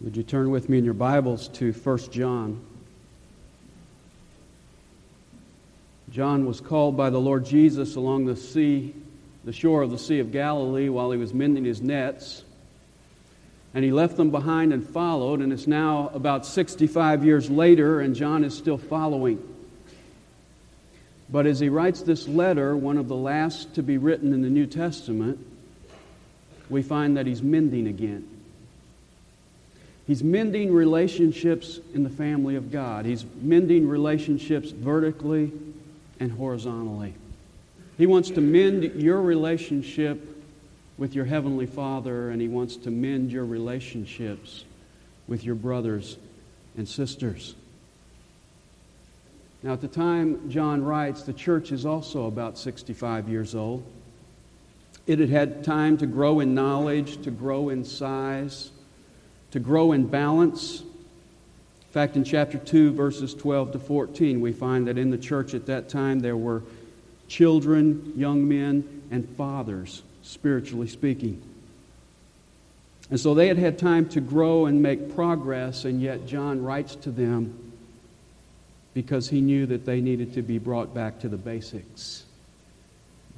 Would you turn with me in your Bibles to 1 John? John was called by the Lord Jesus along the sea, the shore of the Sea of Galilee, while he was mending his nets. And he left them behind and followed, and it's now about 65 years later, and John is still following. But as he writes this letter, one of the last to be written in the New Testament, we find that he's mending again. He's mending relationships in the family of God. He's mending relationships vertically and horizontally. He wants to mend your relationship with your Heavenly Father, and He wants to mend your relationships with your brothers and sisters. Now, at the time John writes, the church is also about 65 years old. It had had time to grow in knowledge, to grow in size, to grow in balance. In fact, in chapter 2, verses 12 to 14, we find that in the church at that time there were children, young men, and fathers, spiritually speaking. And so they had had time to grow and make progress, and yet John writes to them because he knew that they needed to be brought back to the basics.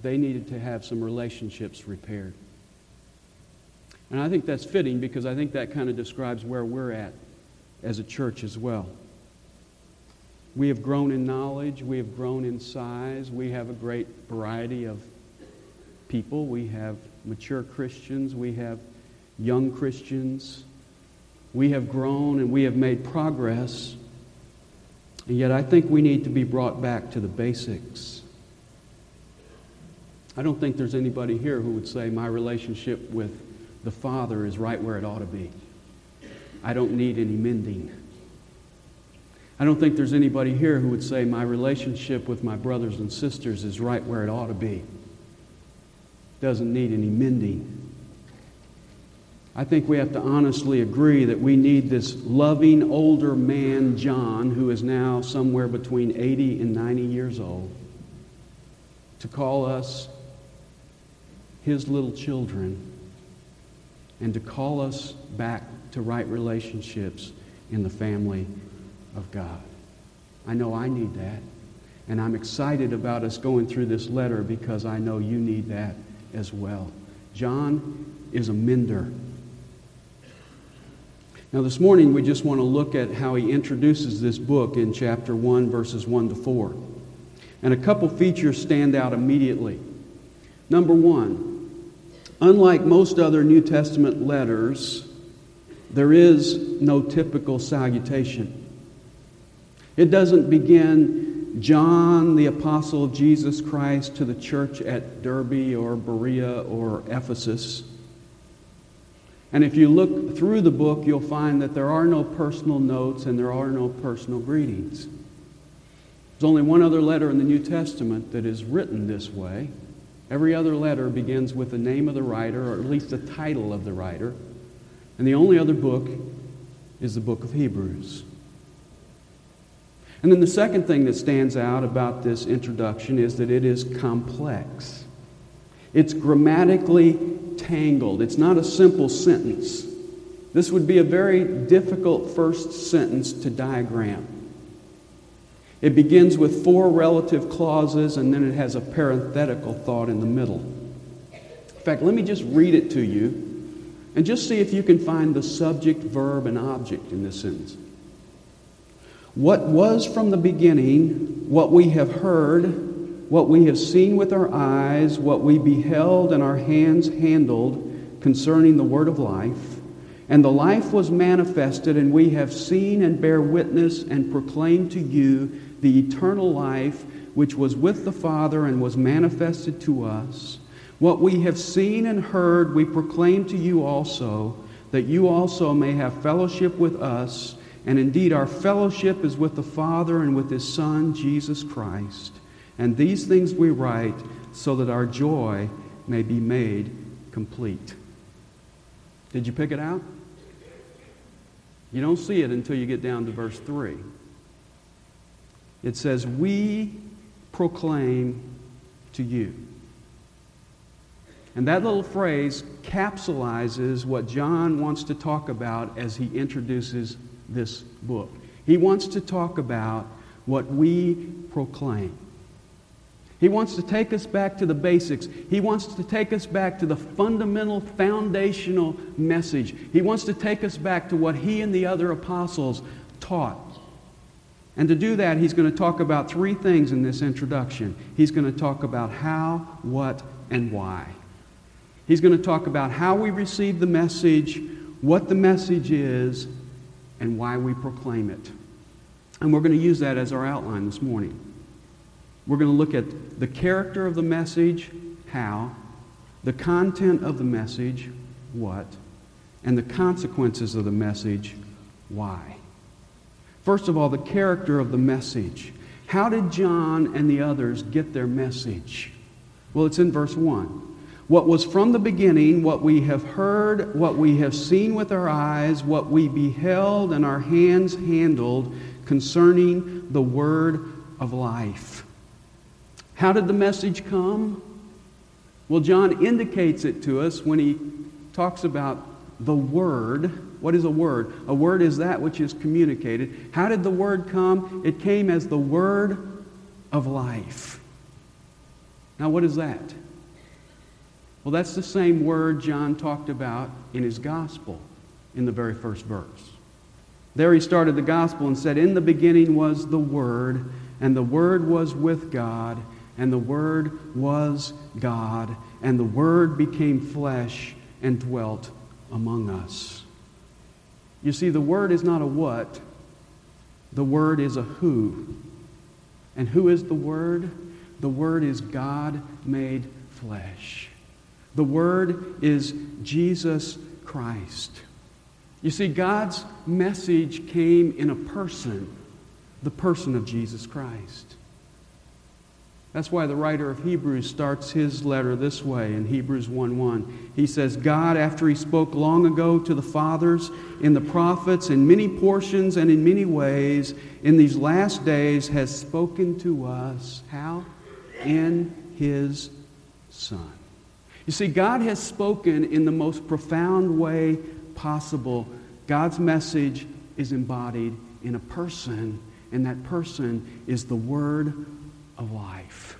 They needed to have some relationships repaired. And I think that's fitting because I think that kind of describes where we're at as a church as well. We have grown in knowledge, we have grown in size, we have a great variety of people. We have mature Christians, we have young Christians. We have grown and we have made progress. And yet, I think we need to be brought back to the basics. I don't think there's anybody here who would say my relationship with the Father is right where it ought to be. I don't need any mending. I don't think there's anybody here who would say my relationship with my brothers and sisters is right where it ought to be. Doesn't need any mending. I think we have to honestly agree that we need this loving older man, John, who is now somewhere between 80 and 90 years old, to call us his little children and to call us back to right relationships in the family of God. I know I need that. And I'm excited about us going through this letter because I know you need that as well. John is a mender. Now, this morning, we just want to look at how he introduces this book in chapter 1, verses 1 to 4. And a couple features stand out immediately. Number one, unlike most other New Testament letters, there is no typical salutation. It doesn't begin John, the apostle of Jesus Christ, to the church at Derbe or Berea or Ephesus. And if you look through the book, you'll find that there are no personal notes and there are no personal greetings. There's only one other letter in the New Testament that is written this way. Every other letter begins with the name of the writer, or at least the title of the writer. And the only other book is the book of Hebrews. And then the second thing that stands out about this introduction is that it is complex. It's grammatically tangled. It's not a simple sentence. This would be a very difficult first sentence to diagram. It begins with four relative clauses and then it has a parenthetical thought in the middle. In fact, let me just read it to you and just see if you can find the subject, verb, and object in this sentence. What was from the beginning, what we have heard, what we have seen with our eyes, what we beheld and our hands handled concerning the word of life, and the life was manifested, and we have seen and bear witness and proclaim to you the eternal life which was with the Father and was manifested to us. What we have seen and heard, we proclaim to you also, that you also may have fellowship with us. And indeed, our fellowship is with the Father and with His Son, Jesus Christ. And these things we write so that our joy may be made complete. Did you pick it out? You don't see it until you get down to verse 3. It says, We proclaim to you. And that little phrase capsulizes what John wants to talk about as he introduces this book. He wants to talk about what we proclaim. He wants to take us back to the basics. He wants to take us back to the fundamental, foundational message. He wants to take us back to what he and the other apostles taught. And to do that, he's going to talk about three things in this introduction. He's going to talk about how, what, and why. He's going to talk about how we receive the message, what the message is, and why we proclaim it. And we're going to use that as our outline this morning. We're going to look at the character of the message, how, the content of the message, what, and the consequences of the message, why. First of all, the character of the message. How did John and the others get their message? Well, it's in verse 1. What was from the beginning, what we have heard, what we have seen with our eyes, what we beheld and our hands handled concerning the word of life. How did the message come? Well, John indicates it to us when he talks about the Word. What is a word? A word is that which is communicated. How did the Word come? It came as the Word of life. Now, what is that? Well, that's the same word John talked about in his gospel in the very first verse. There he started the gospel and said, In the beginning was the Word, and the Word was with God and the Word was God, and the Word became flesh and dwelt among us. You see, the Word is not a what, the Word is a who. And who is the Word? The Word is God made flesh. The Word is Jesus Christ. You see, God's message came in a person, the person of Jesus Christ. That's why the writer of Hebrews starts his letter this way in Hebrews 1:1. He says, "God after he spoke long ago to the fathers in the prophets in many portions and in many ways in these last days has spoken to us how in his son." You see, God has spoken in the most profound way possible. God's message is embodied in a person, and that person is the Word of life.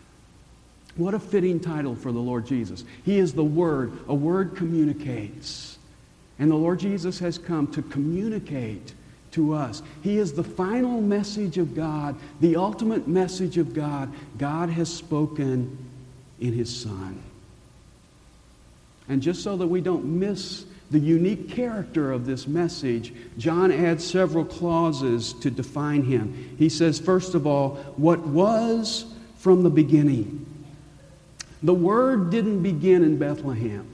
What a fitting title for the Lord Jesus. He is the Word. A word communicates. And the Lord Jesus has come to communicate to us. He is the final message of God, the ultimate message of God. God has spoken in His Son. And just so that we don't miss the unique character of this message, John adds several clauses to define him. He says, first of all, what was from the beginning. The Word didn't begin in Bethlehem.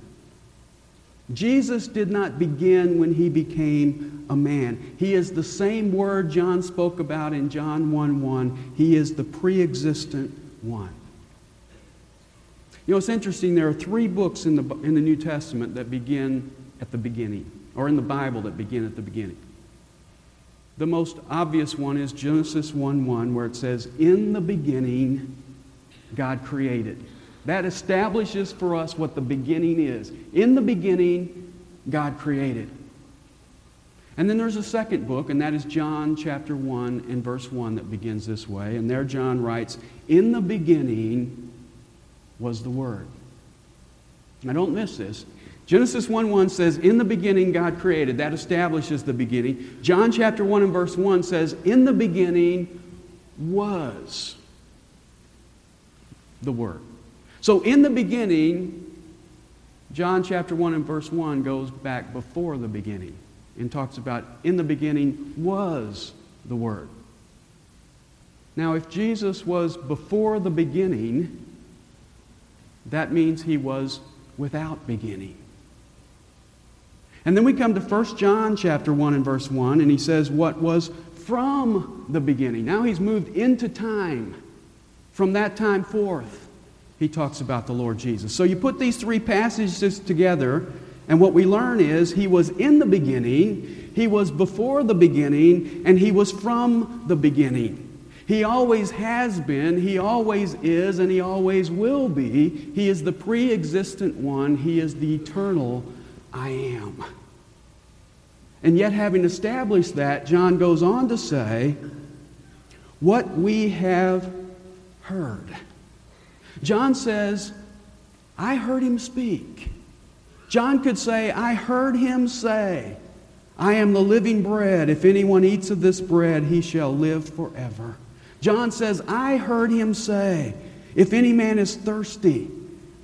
Jesus did not begin when he became a man. He is the same Word John spoke about in John 1 1. He is the pre existent one. You know, it's interesting. There are three books in the, in the New Testament that begin at the beginning, or in the Bible that begin at the beginning. The most obvious one is Genesis 1 1, where it says, In the beginning, God created. That establishes for us what the beginning is. In the beginning, God created. And then there's a second book, and that is John chapter 1 and verse 1 that begins this way. And there John writes, In the beginning was the Word. Now don't miss this. Genesis 1 1 says, In the beginning God created. That establishes the beginning. John chapter 1 and verse 1 says, In the beginning was the Word. So in the beginning, John chapter 1 and verse 1 goes back before the beginning and talks about in the beginning was the Word. Now, if Jesus was before the beginning, that means he was without beginning. And then we come to 1 John chapter 1 and verse 1, and he says, What was from the beginning. Now he's moved into time. From that time forth, he talks about the Lord Jesus. So you put these three passages together, and what we learn is he was in the beginning, he was before the beginning, and he was from the beginning. He always has been, He always is, and He always will be. He is the pre existent one, He is the eternal I am. And yet, having established that, John goes on to say, What we have heard. John says, I heard him speak. John could say, I heard him say, I am the living bread. If anyone eats of this bread, he shall live forever. John says, I heard him say, If any man is thirsty,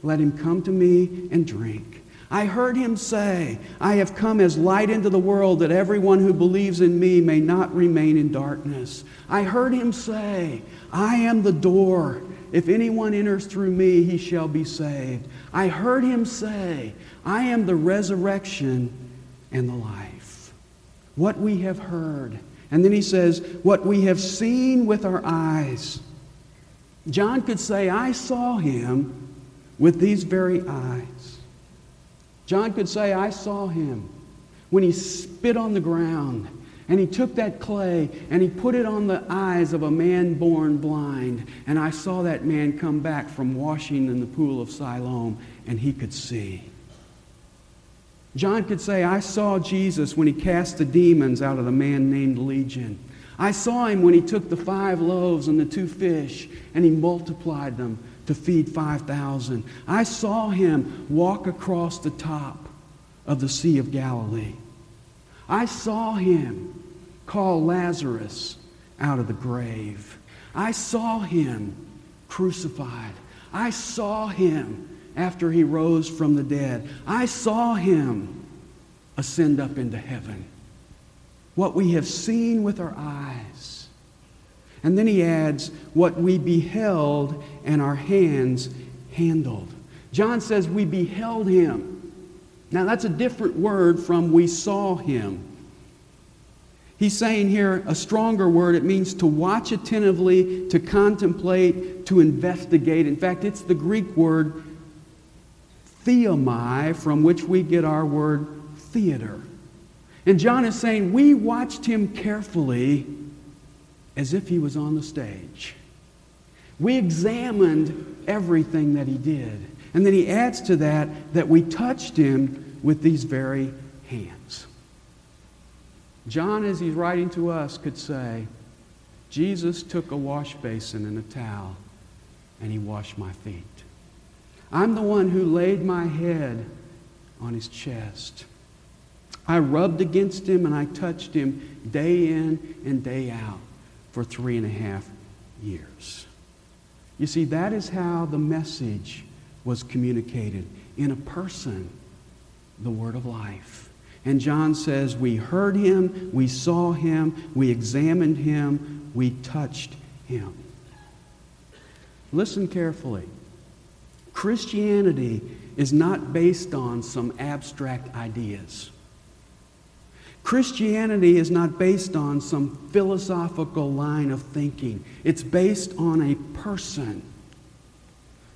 let him come to me and drink. I heard him say, I have come as light into the world that everyone who believes in me may not remain in darkness. I heard him say, I am the door. If anyone enters through me, he shall be saved. I heard him say, I am the resurrection and the life. What we have heard. And then he says, What we have seen with our eyes. John could say, I saw him with these very eyes. John could say, I saw him when he spit on the ground and he took that clay and he put it on the eyes of a man born blind. And I saw that man come back from washing in the pool of Siloam and he could see. John could say, I saw Jesus when he cast the demons out of the man named Legion. I saw him when he took the five loaves and the two fish and he multiplied them to feed 5,000. I saw him walk across the top of the Sea of Galilee. I saw him call Lazarus out of the grave. I saw him crucified. I saw him after he rose from the dead. I saw him ascend up into heaven. What we have seen with our eyes. And then he adds, what we beheld and our hands handled. John says we beheld him. Now that's a different word from we saw him. He's saying here a stronger word. It means to watch attentively, to contemplate, to investigate. In fact, it's the Greek word theomai, from which we get our word theater. And John is saying we watched him carefully as if he was on the stage. We examined everything that he did. And then he adds to that that we touched him with these very hands. John, as he's writing to us, could say, Jesus took a wash basin and a towel and he washed my feet. I'm the one who laid my head on his chest. I rubbed against him and I touched him day in and day out for three and a half years. You see, that is how the message was communicated in a person, the word of life. And John says, We heard him, we saw him, we examined him, we touched him. Listen carefully. Christianity is not based on some abstract ideas. Christianity is not based on some philosophical line of thinking. It's based on a person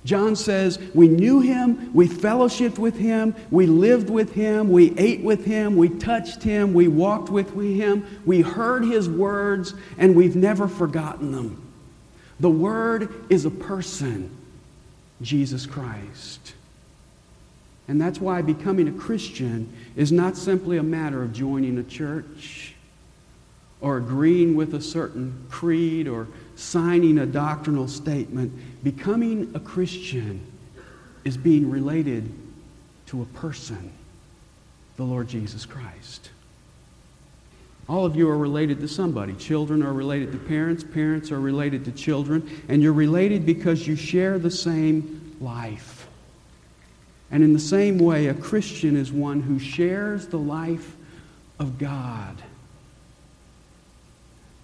John says, We knew him, we fellowshiped with him, we lived with him, we ate with him, we touched him, we walked with him, we heard his words, and we've never forgotten them. The Word is a person, Jesus Christ. And that's why becoming a Christian is not simply a matter of joining a church or agreeing with a certain creed or signing a doctrinal statement. Becoming a Christian is being related to a person, the Lord Jesus Christ. All of you are related to somebody. Children are related to parents, parents are related to children, and you're related because you share the same life. And in the same way, a Christian is one who shares the life of God.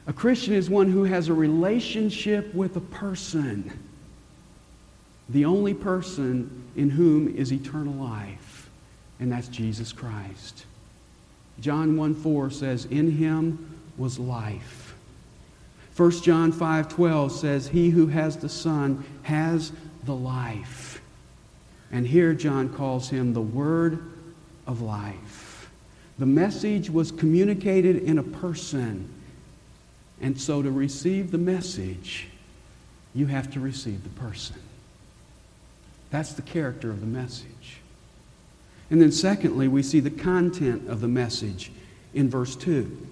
A Christian is one who has a relationship with a person, the only person in whom is eternal life, and that's Jesus Christ. John 1 4 says, In him was life. 1 John 5 12 says, He who has the Son has the life. And here John calls him the Word of life. The message was communicated in a person And so to receive the message, you have to receive the person. That's the character of the message. And then, secondly, we see the content of the message in verse 2.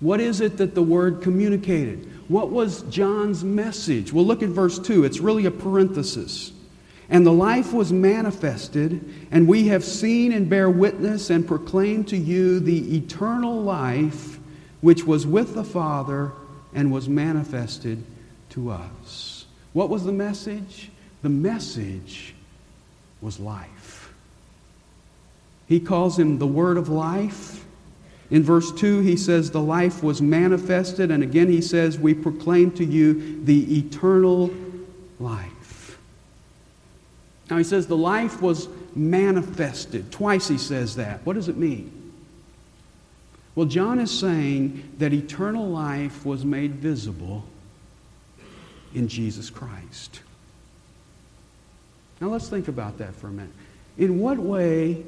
What is it that the word communicated? What was John's message? Well, look at verse 2. It's really a parenthesis. And the life was manifested, and we have seen and bear witness and proclaim to you the eternal life which was with the Father and was manifested to us. What was the message? The message was life. He calls him the Word of life. In verse 2, he says, The life was manifested. And again, he says, We proclaim to you the eternal life. Now, he says, The life was manifested. Twice he says that. What does it mean? Well, John is saying that eternal life was made visible in Jesus Christ. Now let's think about that for a minute. In what way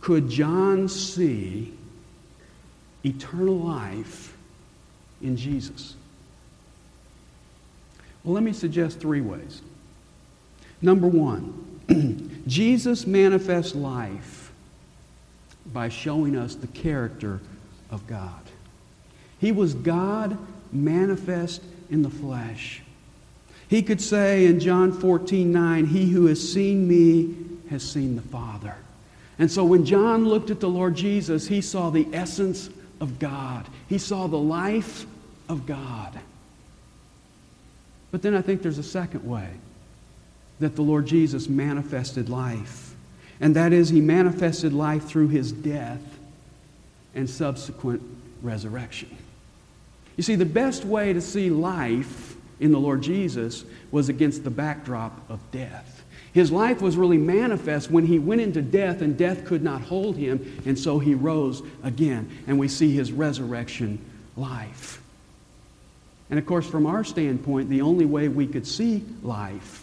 could John see eternal life in Jesus? Well, let me suggest three ways. Number one, Jesus manifests life by showing us the character of God. He was God manifest in the flesh. He could say in John 14, 9, He who has seen me has seen the Father. And so when John looked at the Lord Jesus, he saw the essence of God. He saw the life of God. But then I think there's a second way that the Lord Jesus manifested life. And that is, he manifested life through his death and subsequent resurrection. You see, the best way to see life in the Lord Jesus was against the backdrop of death. His life was really manifest when he went into death and death could not hold him, and so he rose again. And we see his resurrection life. And of course, from our standpoint, the only way we could see life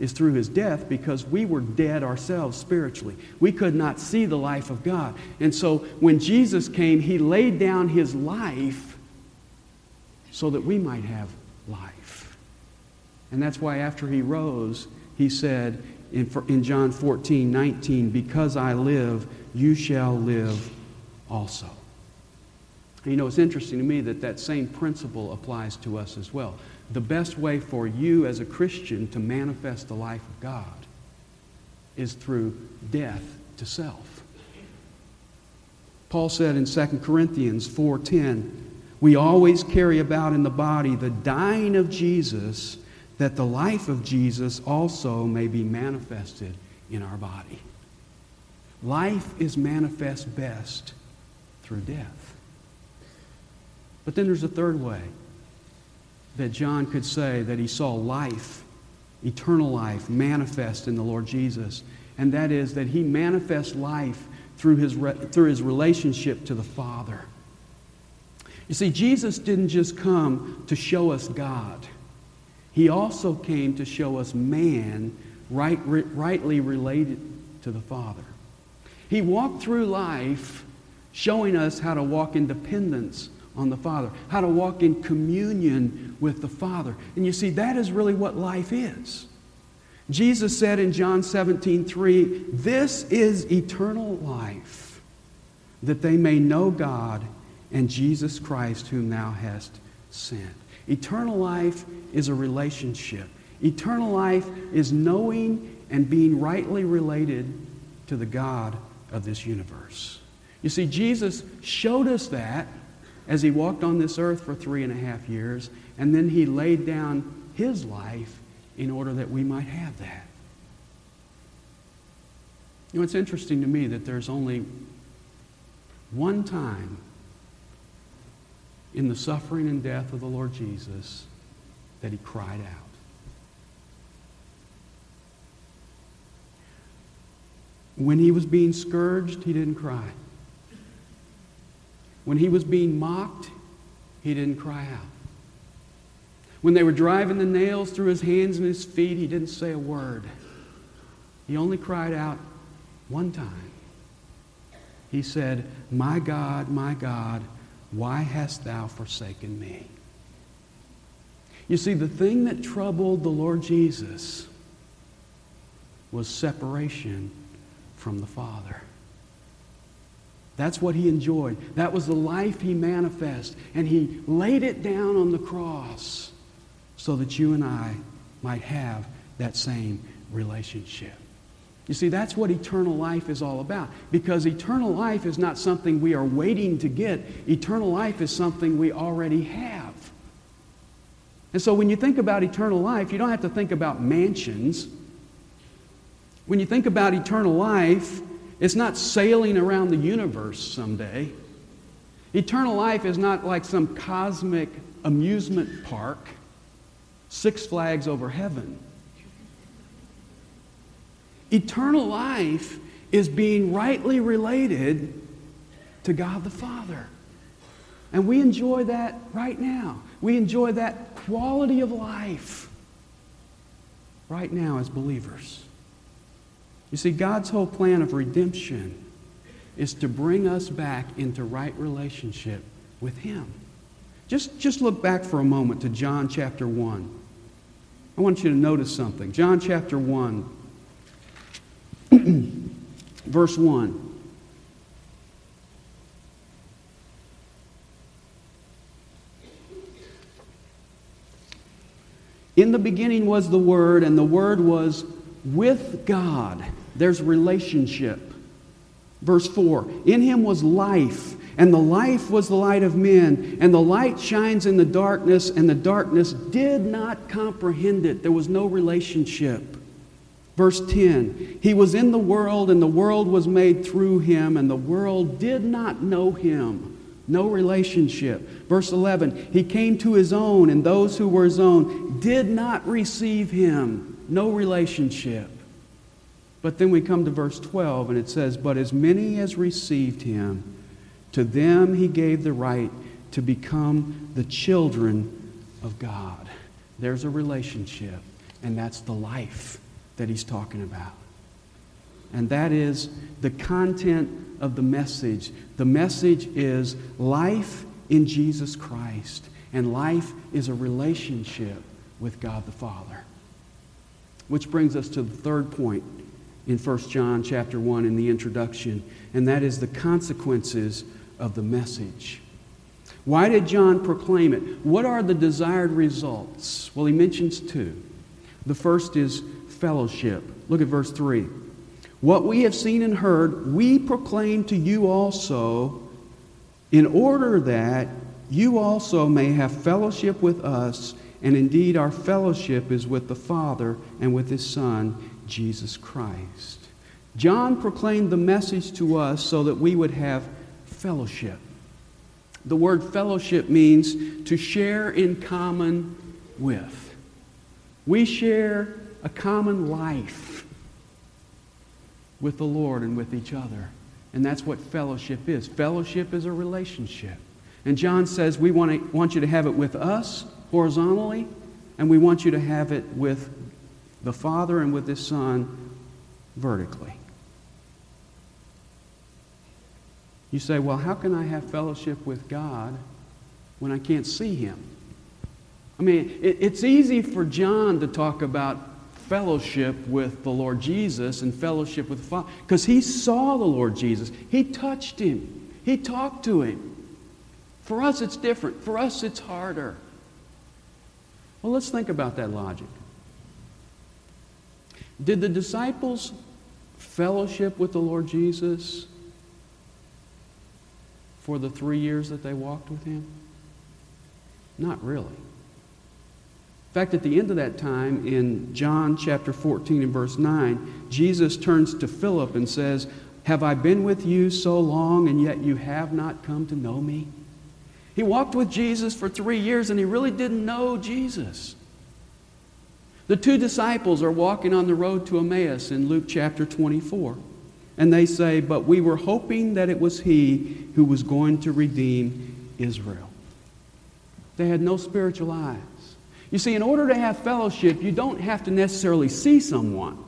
is through his death because we were dead ourselves spiritually. We could not see the life of God. And so when Jesus came, he laid down his life so that we might have life. And that's why after he rose, he said in, in John 14, 19, Because I live, you shall live also. You know, it's interesting to me that that same principle applies to us as well. The best way for you as a Christian to manifest the life of God is through death to self. Paul said in 2 Corinthians 4:10, "We always carry about in the body the dying of Jesus that the life of Jesus also may be manifested in our body. Life is manifest best through death. But then there's a third way that John could say that he saw life, eternal life, manifest in the Lord Jesus, and that is that he manifests life through his, re- through his relationship to the Father. You see, Jesus didn't just come to show us God. He also came to show us man right, rightly related to the Father. He walked through life showing us how to walk in dependence on the Father, how to walk in communion with the Father. And you see, that is really what life is. Jesus said in John 17, 3, This is eternal life, that they may know God and Jesus Christ, whom thou hast sent. Eternal life is a relationship. Eternal life is knowing and being rightly related to the God of this universe. You see, Jesus showed us that as he walked on this earth for three and a half years, and then he laid down his life in order that we might have that. You know, it's interesting to me that there's only one time in the suffering and death of the Lord Jesus that he cried out. When he was being scourged, he didn't cry. When he was being mocked, he didn't cry out. When they were driving the nails through his hands and his feet, he didn't say a word. He only cried out one time. He said, My God, my God, why hast thou forsaken me? You see, the thing that troubled the Lord Jesus was separation from the Father. That's what he enjoyed. That was the life he manifested. And he laid it down on the cross so that you and I might have that same relationship. You see, that's what eternal life is all about. Because eternal life is not something we are waiting to get, eternal life is something we already have. And so when you think about eternal life, you don't have to think about mansions. When you think about eternal life, it's not sailing around the universe someday. Eternal life is not like some cosmic amusement park, Six Flags over heaven. Eternal life is being rightly related to God the Father. And we enjoy that right now. We enjoy that quality of life right now as believers. You see, God's whole plan of redemption is to bring us back into right relationship with Him. Just, just look back for a moment to John chapter 1. I want you to notice something. John chapter 1, verse 1. In the beginning was the Word, and the Word was with God. There's relationship. Verse 4 In him was life, and the life was the light of men, and the light shines in the darkness, and the darkness did not comprehend it. There was no relationship. Verse 10 He was in the world, and the world was made through him, and the world did not know him. No relationship. Verse 11 He came to his own, and those who were his own did not receive him. No relationship. But then we come to verse 12 and it says, But as many as received him, to them he gave the right to become the children of God. There's a relationship, and that's the life that he's talking about. And that is the content of the message. The message is life in Jesus Christ, and life is a relationship with God the Father. Which brings us to the third point in 1 John chapter 1 in the introduction, and that is the consequences of the message. Why did John proclaim it? What are the desired results? Well, he mentions two. The first is fellowship. Look at verse 3. What we have seen and heard, we proclaim to you also, in order that you also may have fellowship with us, and indeed our fellowship is with the Father and with His Son, Jesus Christ. John proclaimed the message to us so that we would have fellowship. The word fellowship means to share in common with. We share a common life with the Lord and with each other. And that's what fellowship is. Fellowship is a relationship. And John says we want, to, want you to have it with us horizontally, and we want you to have it with the Father and with His Son vertically. You say, well, how can I have fellowship with God when I can't see Him? I mean, it, it's easy for John to talk about fellowship with the Lord Jesus and fellowship with the Father because he saw the Lord Jesus. He touched Him, He talked to Him. For us, it's different. For us, it's harder. Well, let's think about that logic. Did the disciples fellowship with the Lord Jesus for the three years that they walked with him? Not really. In fact, at the end of that time, in John chapter 14 and verse 9, Jesus turns to Philip and says, Have I been with you so long, and yet you have not come to know me? He walked with Jesus for three years, and he really didn't know Jesus. The two disciples are walking on the road to Emmaus in Luke chapter 24. And they say, But we were hoping that it was he who was going to redeem Israel. They had no spiritual eyes. You see, in order to have fellowship, you don't have to necessarily see someone.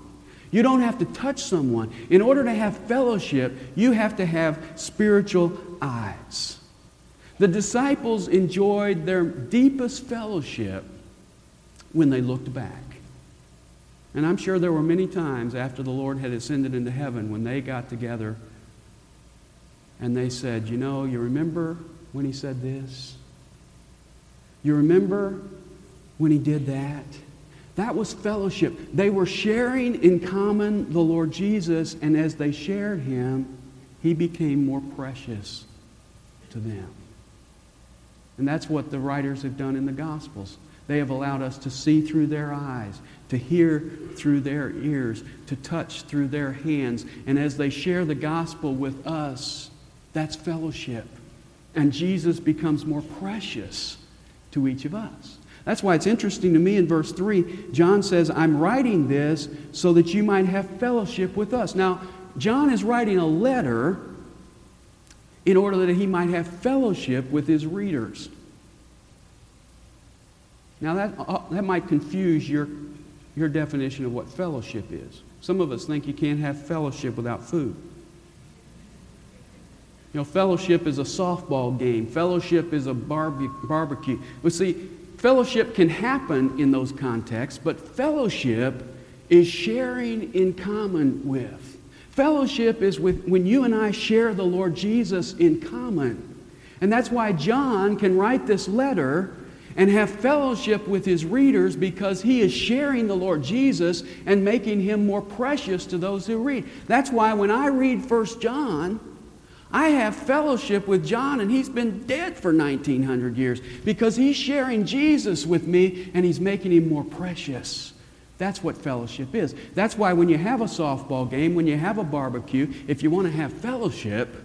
You don't have to touch someone. In order to have fellowship, you have to have spiritual eyes. The disciples enjoyed their deepest fellowship when they looked back. And I'm sure there were many times after the Lord had ascended into heaven when they got together and they said, You know, you remember when he said this? You remember when he did that? That was fellowship. They were sharing in common the Lord Jesus, and as they shared him, he became more precious to them. And that's what the writers have done in the Gospels. They have allowed us to see through their eyes, to hear through their ears, to touch through their hands. And as they share the gospel with us, that's fellowship. And Jesus becomes more precious to each of us. That's why it's interesting to me in verse 3, John says, I'm writing this so that you might have fellowship with us. Now, John is writing a letter in order that he might have fellowship with his readers. Now, that, uh, that might confuse your, your definition of what fellowship is. Some of us think you can't have fellowship without food. You know, fellowship is a softball game. Fellowship is a barbe- barbecue. But see, fellowship can happen in those contexts, but fellowship is sharing in common with. Fellowship is with when you and I share the Lord Jesus in common. And that's why John can write this letter and have fellowship with his readers because he is sharing the Lord Jesus and making him more precious to those who read. That's why when I read 1 John, I have fellowship with John, and he's been dead for 1900 years because he's sharing Jesus with me and he's making him more precious. That's what fellowship is. That's why when you have a softball game, when you have a barbecue, if you want to have fellowship,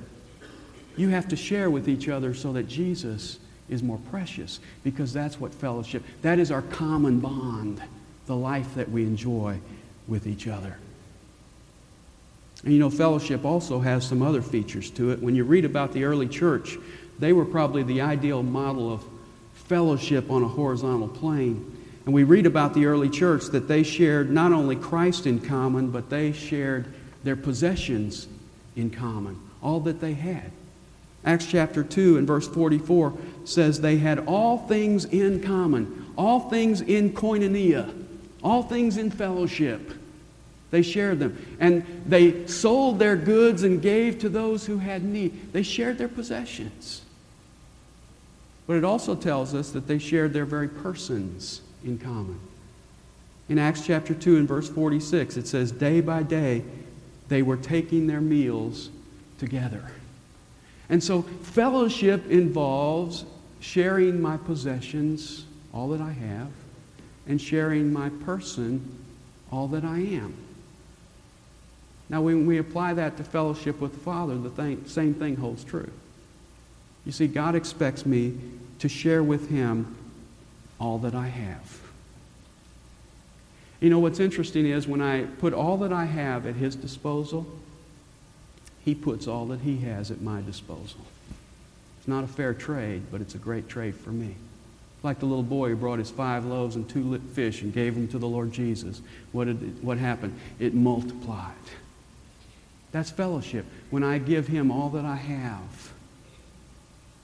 you have to share with each other so that Jesus is more precious because that's what fellowship, that is our common bond, the life that we enjoy with each other. And you know, fellowship also has some other features to it. When you read about the early church, they were probably the ideal model of fellowship on a horizontal plane. And we read about the early church that they shared not only Christ in common, but they shared their possessions in common, all that they had. Acts chapter 2 and verse 44 says they had all things in common, all things in koinonia, all things in fellowship. They shared them. And they sold their goods and gave to those who had need. They shared their possessions. But it also tells us that they shared their very persons in common. In Acts chapter 2 and verse 46, it says, Day by day they were taking their meals together. And so, fellowship involves sharing my possessions, all that I have, and sharing my person, all that I am. Now, when we apply that to fellowship with the Father, the thing, same thing holds true. You see, God expects me to share with Him all that I have. You know, what's interesting is when I put all that I have at His disposal, he puts all that He has at my disposal. It's not a fair trade, but it's a great trade for me. Like the little boy who brought his five loaves and two fish and gave them to the Lord Jesus. What, did it, what happened? It multiplied. That's fellowship. When I give Him all that I have,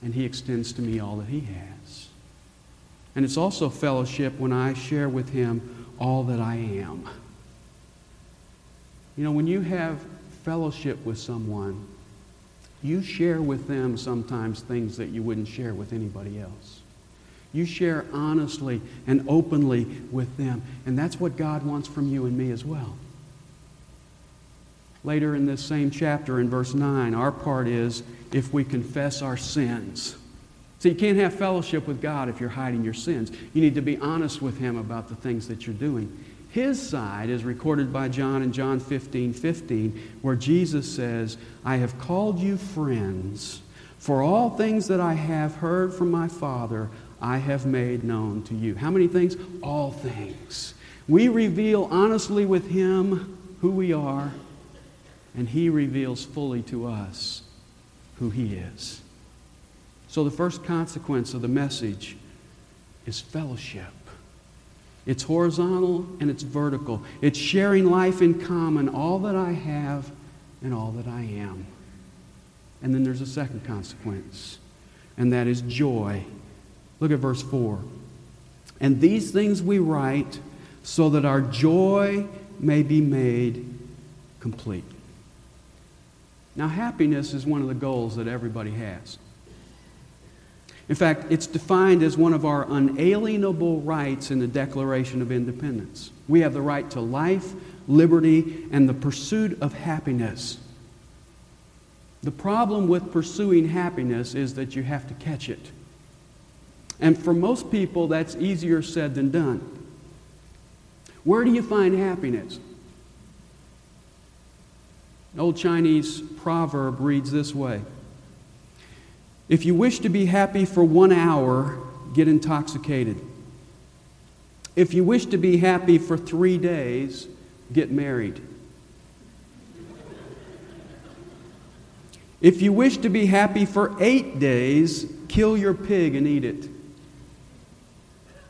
and He extends to me all that He has. And it's also fellowship when I share with Him all that I am. You know, when you have fellowship with someone, you share with them sometimes things that you wouldn't share with anybody else. You share honestly and openly with them. And that's what God wants from you and me as well. Later in this same chapter, in verse 9, our part is if we confess our sins. So you can't have fellowship with God if you're hiding your sins. You need to be honest with Him about the things that you're doing. His side is recorded by John in John 15 15, where Jesus says, I have called you friends, for all things that I have heard from my Father, I have made known to you. How many things? All things. We reveal honestly with Him who we are, and He reveals fully to us who He is. So, the first consequence of the message is fellowship. It's horizontal and it's vertical. It's sharing life in common, all that I have and all that I am. And then there's a second consequence, and that is joy. Look at verse 4. And these things we write so that our joy may be made complete. Now, happiness is one of the goals that everybody has. In fact, it's defined as one of our unalienable rights in the Declaration of Independence. We have the right to life, liberty, and the pursuit of happiness. The problem with pursuing happiness is that you have to catch it. And for most people, that's easier said than done. Where do you find happiness? An old Chinese proverb reads this way If you wish to be happy for one hour, get intoxicated. If you wish to be happy for three days, get married. If you wish to be happy for eight days, kill your pig and eat it.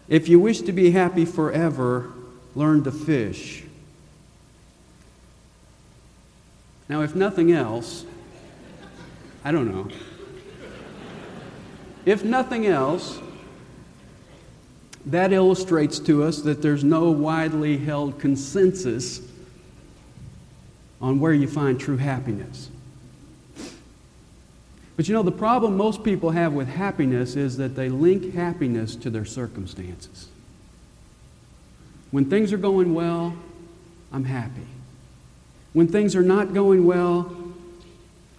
If you wish to be happy forever, learn to fish. Now, if nothing else, I don't know. If nothing else, that illustrates to us that there's no widely held consensus on where you find true happiness. But you know, the problem most people have with happiness is that they link happiness to their circumstances. When things are going well, I'm happy. When things are not going well,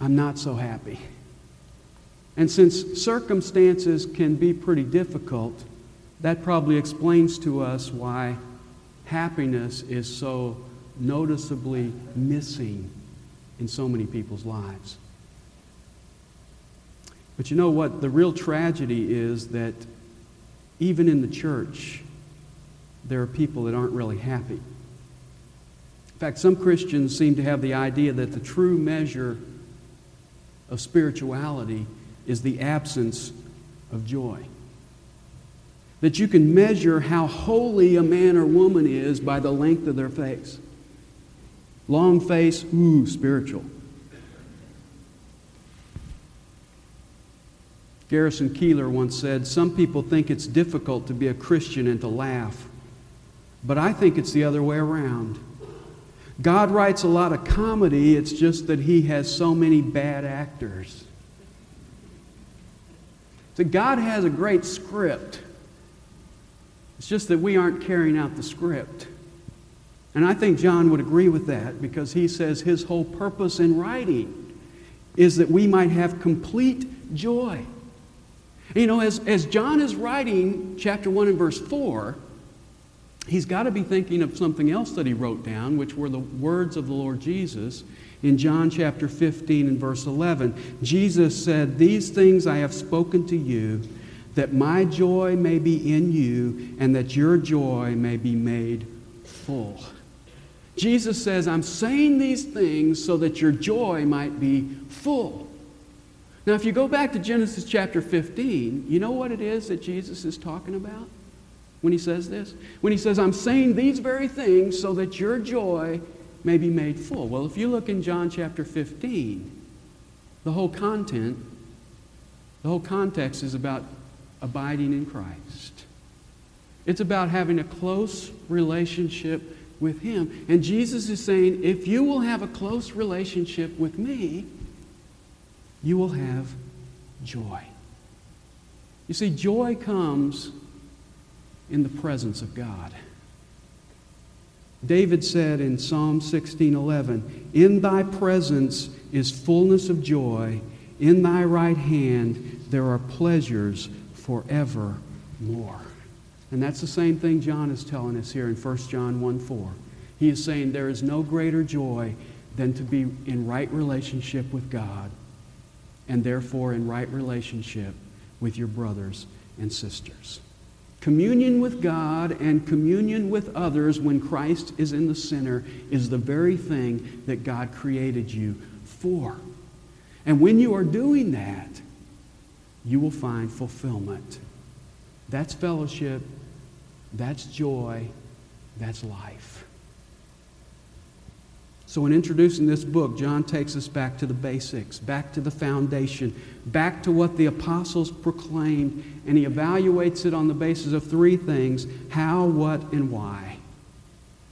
I'm not so happy. And since circumstances can be pretty difficult, that probably explains to us why happiness is so noticeably missing in so many people's lives. But you know what? The real tragedy is that even in the church, there are people that aren't really happy. In fact, some Christians seem to have the idea that the true measure of spirituality is the absence of joy. That you can measure how holy a man or woman is by the length of their face. Long face, ooh, spiritual. Garrison Keillor once said, Some people think it's difficult to be a Christian and to laugh, but I think it's the other way around. God writes a lot of comedy, it's just that He has so many bad actors. So God has a great script. It's just that we aren't carrying out the script. And I think John would agree with that because he says his whole purpose in writing is that we might have complete joy. You know, as, as John is writing chapter 1 and verse 4, he's got to be thinking of something else that he wrote down, which were the words of the Lord Jesus in John chapter 15 and verse 11. Jesus said, These things I have spoken to you, that my joy may be in you, and that your joy may be made full. Jesus says, I'm saying these things so that your joy might be full. Now, if you go back to Genesis chapter 15, you know what it is that Jesus is talking about when he says this? When he says, I'm saying these very things so that your joy may be made full. Well, if you look in John chapter 15, the whole content, the whole context is about abiding in Christ. It's about having a close relationship with Him. And Jesus is saying, if you will have a close relationship with me, you will have joy. You see, joy comes in the presence of God. David said in Psalm 16:11, "In thy presence is fullness of joy; in thy right hand there are pleasures forevermore." And that's the same thing John is telling us here in 1 John 1:4. He is saying there is no greater joy than to be in right relationship with God and therefore in right relationship with your brothers and sisters. Communion with God and communion with others when Christ is in the center is the very thing that God created you for. And when you are doing that, you will find fulfillment. That's fellowship, that's joy, that's life. So, in introducing this book, John takes us back to the basics, back to the foundation, back to what the apostles proclaimed, and he evaluates it on the basis of three things how, what, and why.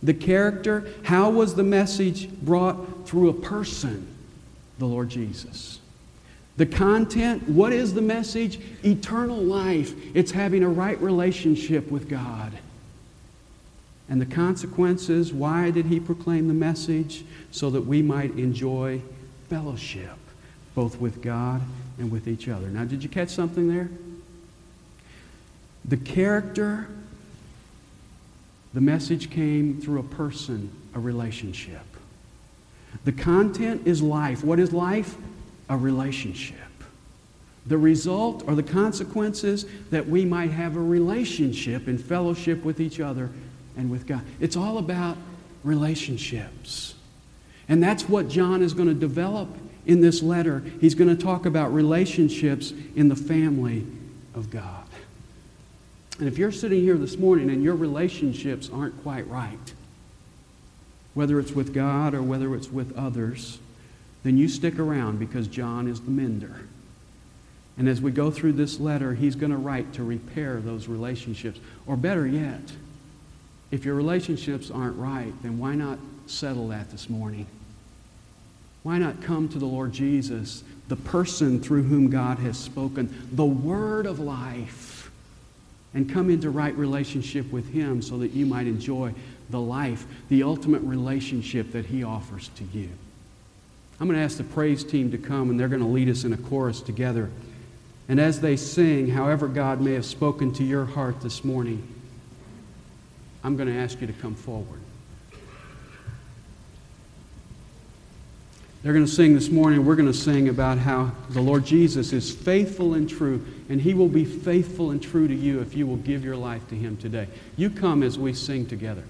The character, how was the message brought through a person, the Lord Jesus? The content, what is the message? Eternal life. It's having a right relationship with God. And the consequences, why did he proclaim the message? So that we might enjoy fellowship, both with God and with each other. Now, did you catch something there? The character, the message came through a person, a relationship. The content is life. What is life? A relationship. The result or the consequences that we might have a relationship and fellowship with each other and with God. It's all about relationships. And that's what John is going to develop in this letter. He's going to talk about relationships in the family of God. And if you're sitting here this morning and your relationships aren't quite right, whether it's with God or whether it's with others, then you stick around because John is the mender. And as we go through this letter, he's going to write to repair those relationships. Or better yet, if your relationships aren't right, then why not settle that this morning? Why not come to the Lord Jesus, the person through whom God has spoken, the word of life, and come into right relationship with Him so that you might enjoy the life, the ultimate relationship that He offers to you? I'm going to ask the praise team to come, and they're going to lead us in a chorus together. And as they sing, however God may have spoken to your heart this morning, I'm going to ask you to come forward. They're going to sing this morning. We're going to sing about how the Lord Jesus is faithful and true, and He will be faithful and true to you if you will give your life to Him today. You come as we sing together.